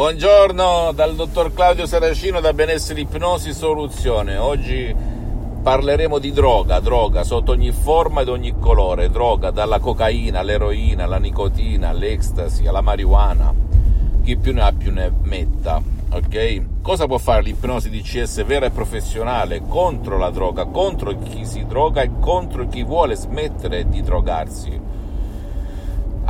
Buongiorno dal dottor Claudio Saracino da Benessere Ipnosi Soluzione. Oggi parleremo di droga, droga sotto ogni forma ed ogni colore, droga dalla cocaina all'eroina, alla nicotina, all'ecstasy, alla marijuana. Chi più ne ha più ne metta, ok? Cosa può fare l'ipnosi DCS vera e professionale contro la droga, contro chi si droga e contro chi vuole smettere di drogarsi?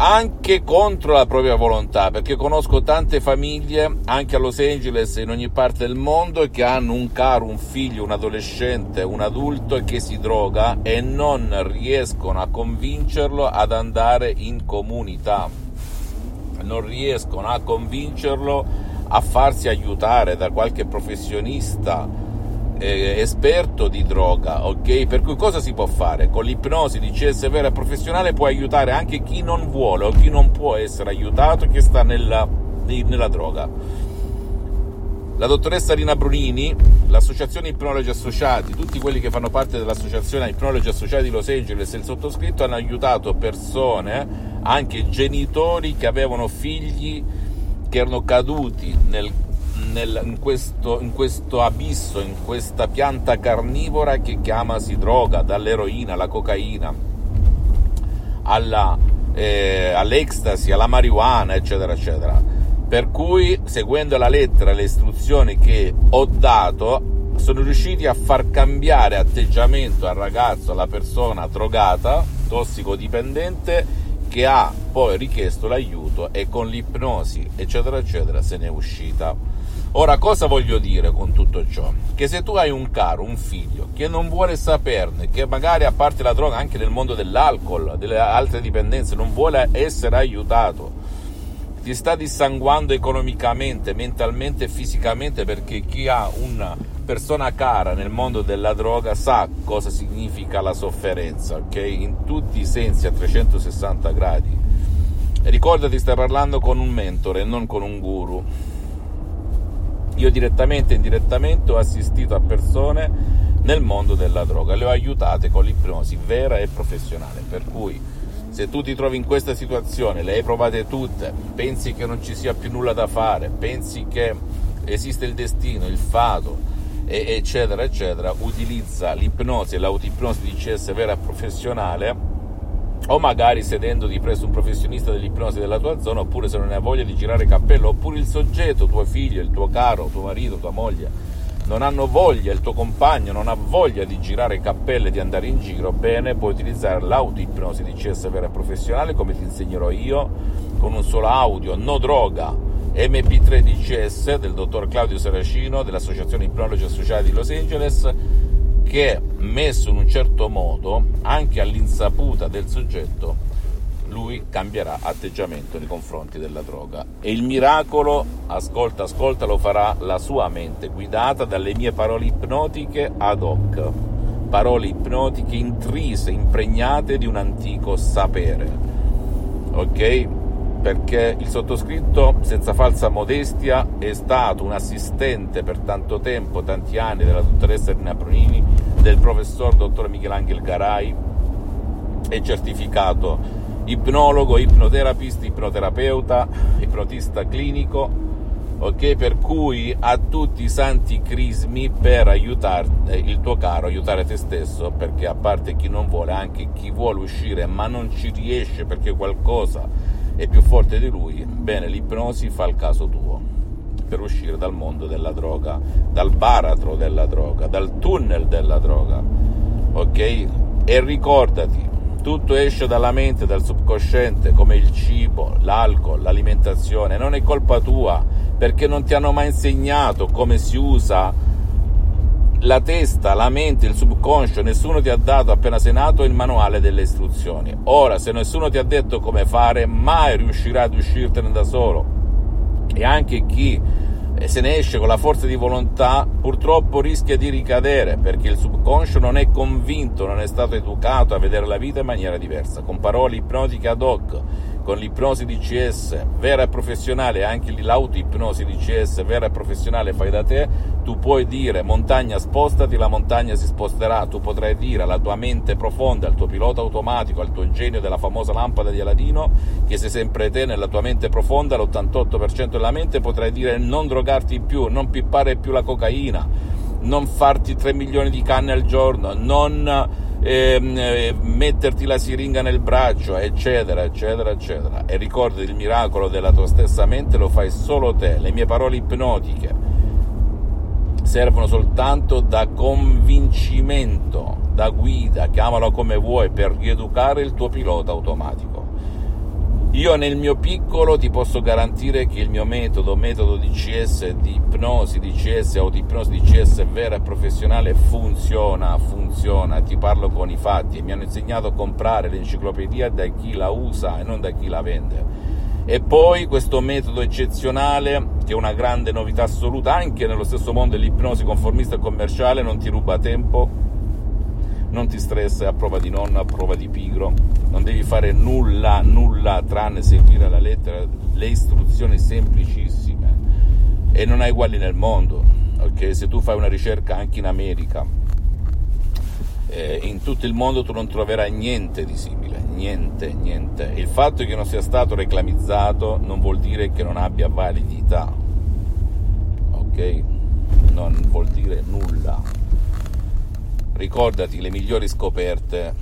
Anche contro la propria volontà, perché conosco tante famiglie, anche a Los Angeles e in ogni parte del mondo, che hanno un caro, un figlio, un adolescente, un adulto che si droga e non riescono a convincerlo ad andare in comunità, non riescono a convincerlo a farsi aiutare da qualche professionista eh, esperto di droga, ok? Per cui cosa si può fare? Con l'ipnosi di CS vera professionale puoi aiutare anche chi non vuole o chi non può essere aiutato, che sta nella, nella droga. La dottoressa Rina Brunini, l'associazione Ipnologi Associati, tutti quelli che fanno parte dell'associazione Ipnologi Associati di Los Angeles e il sottoscritto hanno aiutato persone, anche genitori che avevano figli che erano caduti nel nel, in, questo, in, questo, abisso, in questa pianta carnivora che chiamasi droga, dall'eroina alla cocaina, alla, eh, all'ecstasy, alla marijuana, eccetera, eccetera. Per cui, seguendo la lettera e le istruzioni che ho dato, sono riusciti a far cambiare atteggiamento al ragazzo, alla persona drogata, tossicodipendente, che ha poi richiesto l'aiuto e con l'ipnosi, eccetera, eccetera, se n'è uscita. Ora, cosa voglio dire con tutto ciò? Che se tu hai un caro, un figlio, che non vuole saperne, che magari a parte la droga anche nel mondo dell'alcol, delle altre dipendenze, non vuole essere aiutato, ti sta dissanguando economicamente, mentalmente e fisicamente perché chi ha una persona cara nel mondo della droga sa cosa significa la sofferenza, ok? In tutti i sensi a 360 gradi. Ricordati, stai parlando con un mentore non con un guru io direttamente e indirettamente ho assistito a persone nel mondo della droga, le ho aiutate con l'ipnosi vera e professionale, per cui se tu ti trovi in questa situazione, le hai provate tutte, pensi che non ci sia più nulla da fare, pensi che esiste il destino, il fato, eccetera, eccetera, utilizza l'ipnosi e l'autipnosi di CS vera e professionale o magari sedendoti presso un professionista dell'ipnosi della tua zona, oppure se non hai voglia di girare cappello, oppure il soggetto, tuo figlio, il tuo caro, tuo marito, tua moglie, non hanno voglia, il tuo compagno non ha voglia di girare cappelle e di andare in giro, bene, puoi utilizzare l'autoipnosi di CS vera professionale come ti insegnerò io, con un solo audio, no droga, MP3 DCS del dottor Claudio Saracino dell'Associazione Ipnologi Associati di Los Angeles che messo in un certo modo, anche all'insaputa del soggetto, lui cambierà atteggiamento nei confronti della droga. E il miracolo, ascolta, ascolta, lo farà la sua mente, guidata dalle mie parole ipnotiche ad hoc. Parole ipnotiche intrise, impregnate di un antico sapere. Ok? Perché il sottoscritto, senza falsa modestia, è stato un assistente per tanto tempo, tanti anni, della dottoressa Rina Brunini, del professor dottor Michelangelo Garai, è certificato ipnologo, ipnoterapista, ipnoterapeuta, ipnotista clinico, ok? Per cui ha tutti i santi crismi per aiutare il tuo caro, aiutare te stesso, perché a parte chi non vuole, anche chi vuole uscire ma non ci riesce perché qualcosa è più forte di lui, bene, l'ipnosi fa il caso tuo per uscire dal mondo della droga, dal baratro della droga, dal tunnel della droga, ok? E ricordati, tutto esce dalla mente, dal subconsciente, come il cibo, l'alcol, l'alimentazione, non è colpa tua, perché non ti hanno mai insegnato come si usa la testa, la mente, il subconscio, nessuno ti ha dato appena sei nato il manuale delle istruzioni. Ora, se nessuno ti ha detto come fare, mai riuscirai ad uscirtene da solo. E anche chi eh, se ne esce con la forza di volontà, purtroppo rischia di ricadere perché il subconscio non è convinto, non è stato educato a vedere la vita in maniera diversa, con parole ipnotiche ad hoc con l'ipnosi DCS vera e professionale, anche l'autoipnosi DCS vera e professionale fai da te, tu puoi dire montagna spostati, la montagna si sposterà, tu potrai dire alla tua mente profonda, al tuo pilota automatico, al tuo genio della famosa lampada di Aladino, che sei sempre te nella tua mente profonda, l'88% della mente, potrai dire non drogarti più, non pippare più la cocaina, non farti 3 milioni di canne al giorno, non ehm, eh, metterti la siringa nel braccio, eccetera, eccetera, eccetera. E ricordati il miracolo della tua stessa mente lo fai solo te. Le mie parole ipnotiche servono soltanto da convincimento, da guida, chiamalo come vuoi, per rieducare il tuo pilota automatico. Io nel mio piccolo ti posso garantire che il mio metodo, metodo di CS, di ipnosi, di CS, autoipnosi di CS vera e professionale funziona, funziona, ti parlo con i fatti, mi hanno insegnato a comprare l'enciclopedia da chi la usa e non da chi la vende. E poi questo metodo eccezionale, che è una grande novità assoluta anche nello stesso mondo dell'ipnosi conformista e commerciale, non ti ruba tempo, non ti stressa, a prova di nonna, a prova di pigro, non devi fare nulla, nulla tranne seguire alla lettera le istruzioni semplicissime e non hai uguali nel mondo, ok? Se tu fai una ricerca anche in America, eh, in tutto il mondo tu non troverai niente di simile, niente, niente. Il fatto che non sia stato reclamizzato non vuol dire che non abbia validità, ok? Non vuol dire nulla Ricordati, le migliori scoperte,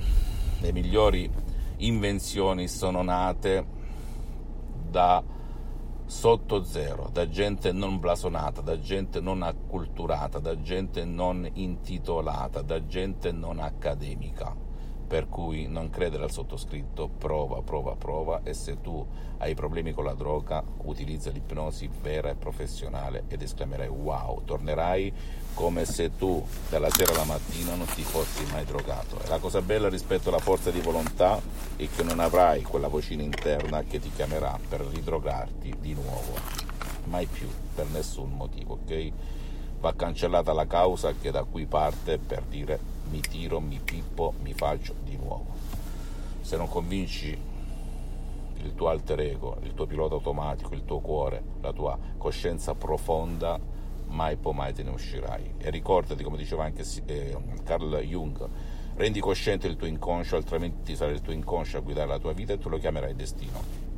le migliori invenzioni sono nate da sotto zero, da gente non blasonata, da gente non acculturata, da gente non intitolata, da gente non accademica per cui non credere al sottoscritto, prova, prova, prova e se tu hai problemi con la droga utilizza l'ipnosi vera e professionale ed esclamerai wow, tornerai come se tu dalla sera alla mattina non ti fossi mai drogato. E la cosa bella rispetto alla forza di volontà è che non avrai quella vocina interna che ti chiamerà per ridrogarti di nuovo, mai più, per nessun motivo, ok? Va cancellata la causa che da qui parte per dire mi tiro, mi pippo, mi faccio di nuovo. Se non convinci il tuo alter ego, il tuo pilota automatico, il tuo cuore, la tua coscienza profonda, mai poi mai te ne uscirai. E ricordati, come diceva anche eh, Carl Jung, rendi cosciente il tuo inconscio, altrimenti sarà il tuo inconscio a guidare la tua vita e tu lo chiamerai destino.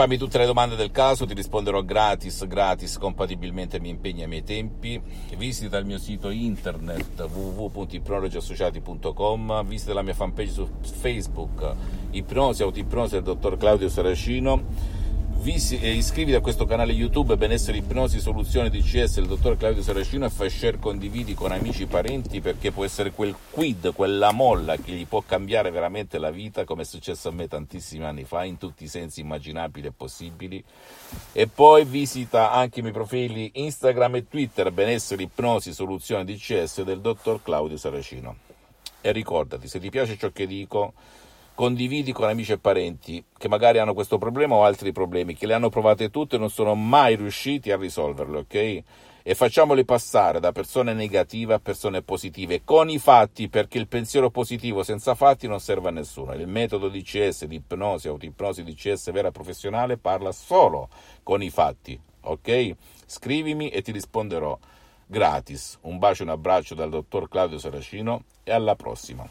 Fammi tutte le domande del caso, ti risponderò gratis, gratis, compatibilmente ai miei impegni e ai miei tempi. Visita il mio sito internet www.ipnologiassociati.com, visita la mia fanpage su Facebook, Ipnosi, Autoipnosi del dottor Claudio Saracino iscriviti a questo canale YouTube Benessere Ipnosi Soluzione DCS del dottor Claudio Saracino e fai share, condividi con amici e parenti perché può essere quel quid, quella molla che gli può cambiare veramente la vita come è successo a me tantissimi anni fa in tutti i sensi immaginabili e possibili. E poi visita anche i miei profili Instagram e Twitter Benessere Ipnosi Soluzione DCS del dottor Claudio Saracino. E ricordati se ti piace ciò che dico condividi con amici e parenti che magari hanno questo problema o altri problemi, che le hanno provate tutte e non sono mai riusciti a risolverle, ok? E facciamoli passare da persone negative a persone positive, con i fatti, perché il pensiero positivo senza fatti non serve a nessuno. Il metodo DCS, di ipnosi, autoipnosi DCS vera professionale, parla solo con i fatti, ok? Scrivimi e ti risponderò gratis. Un bacio e un abbraccio dal dottor Claudio Saracino e alla prossima.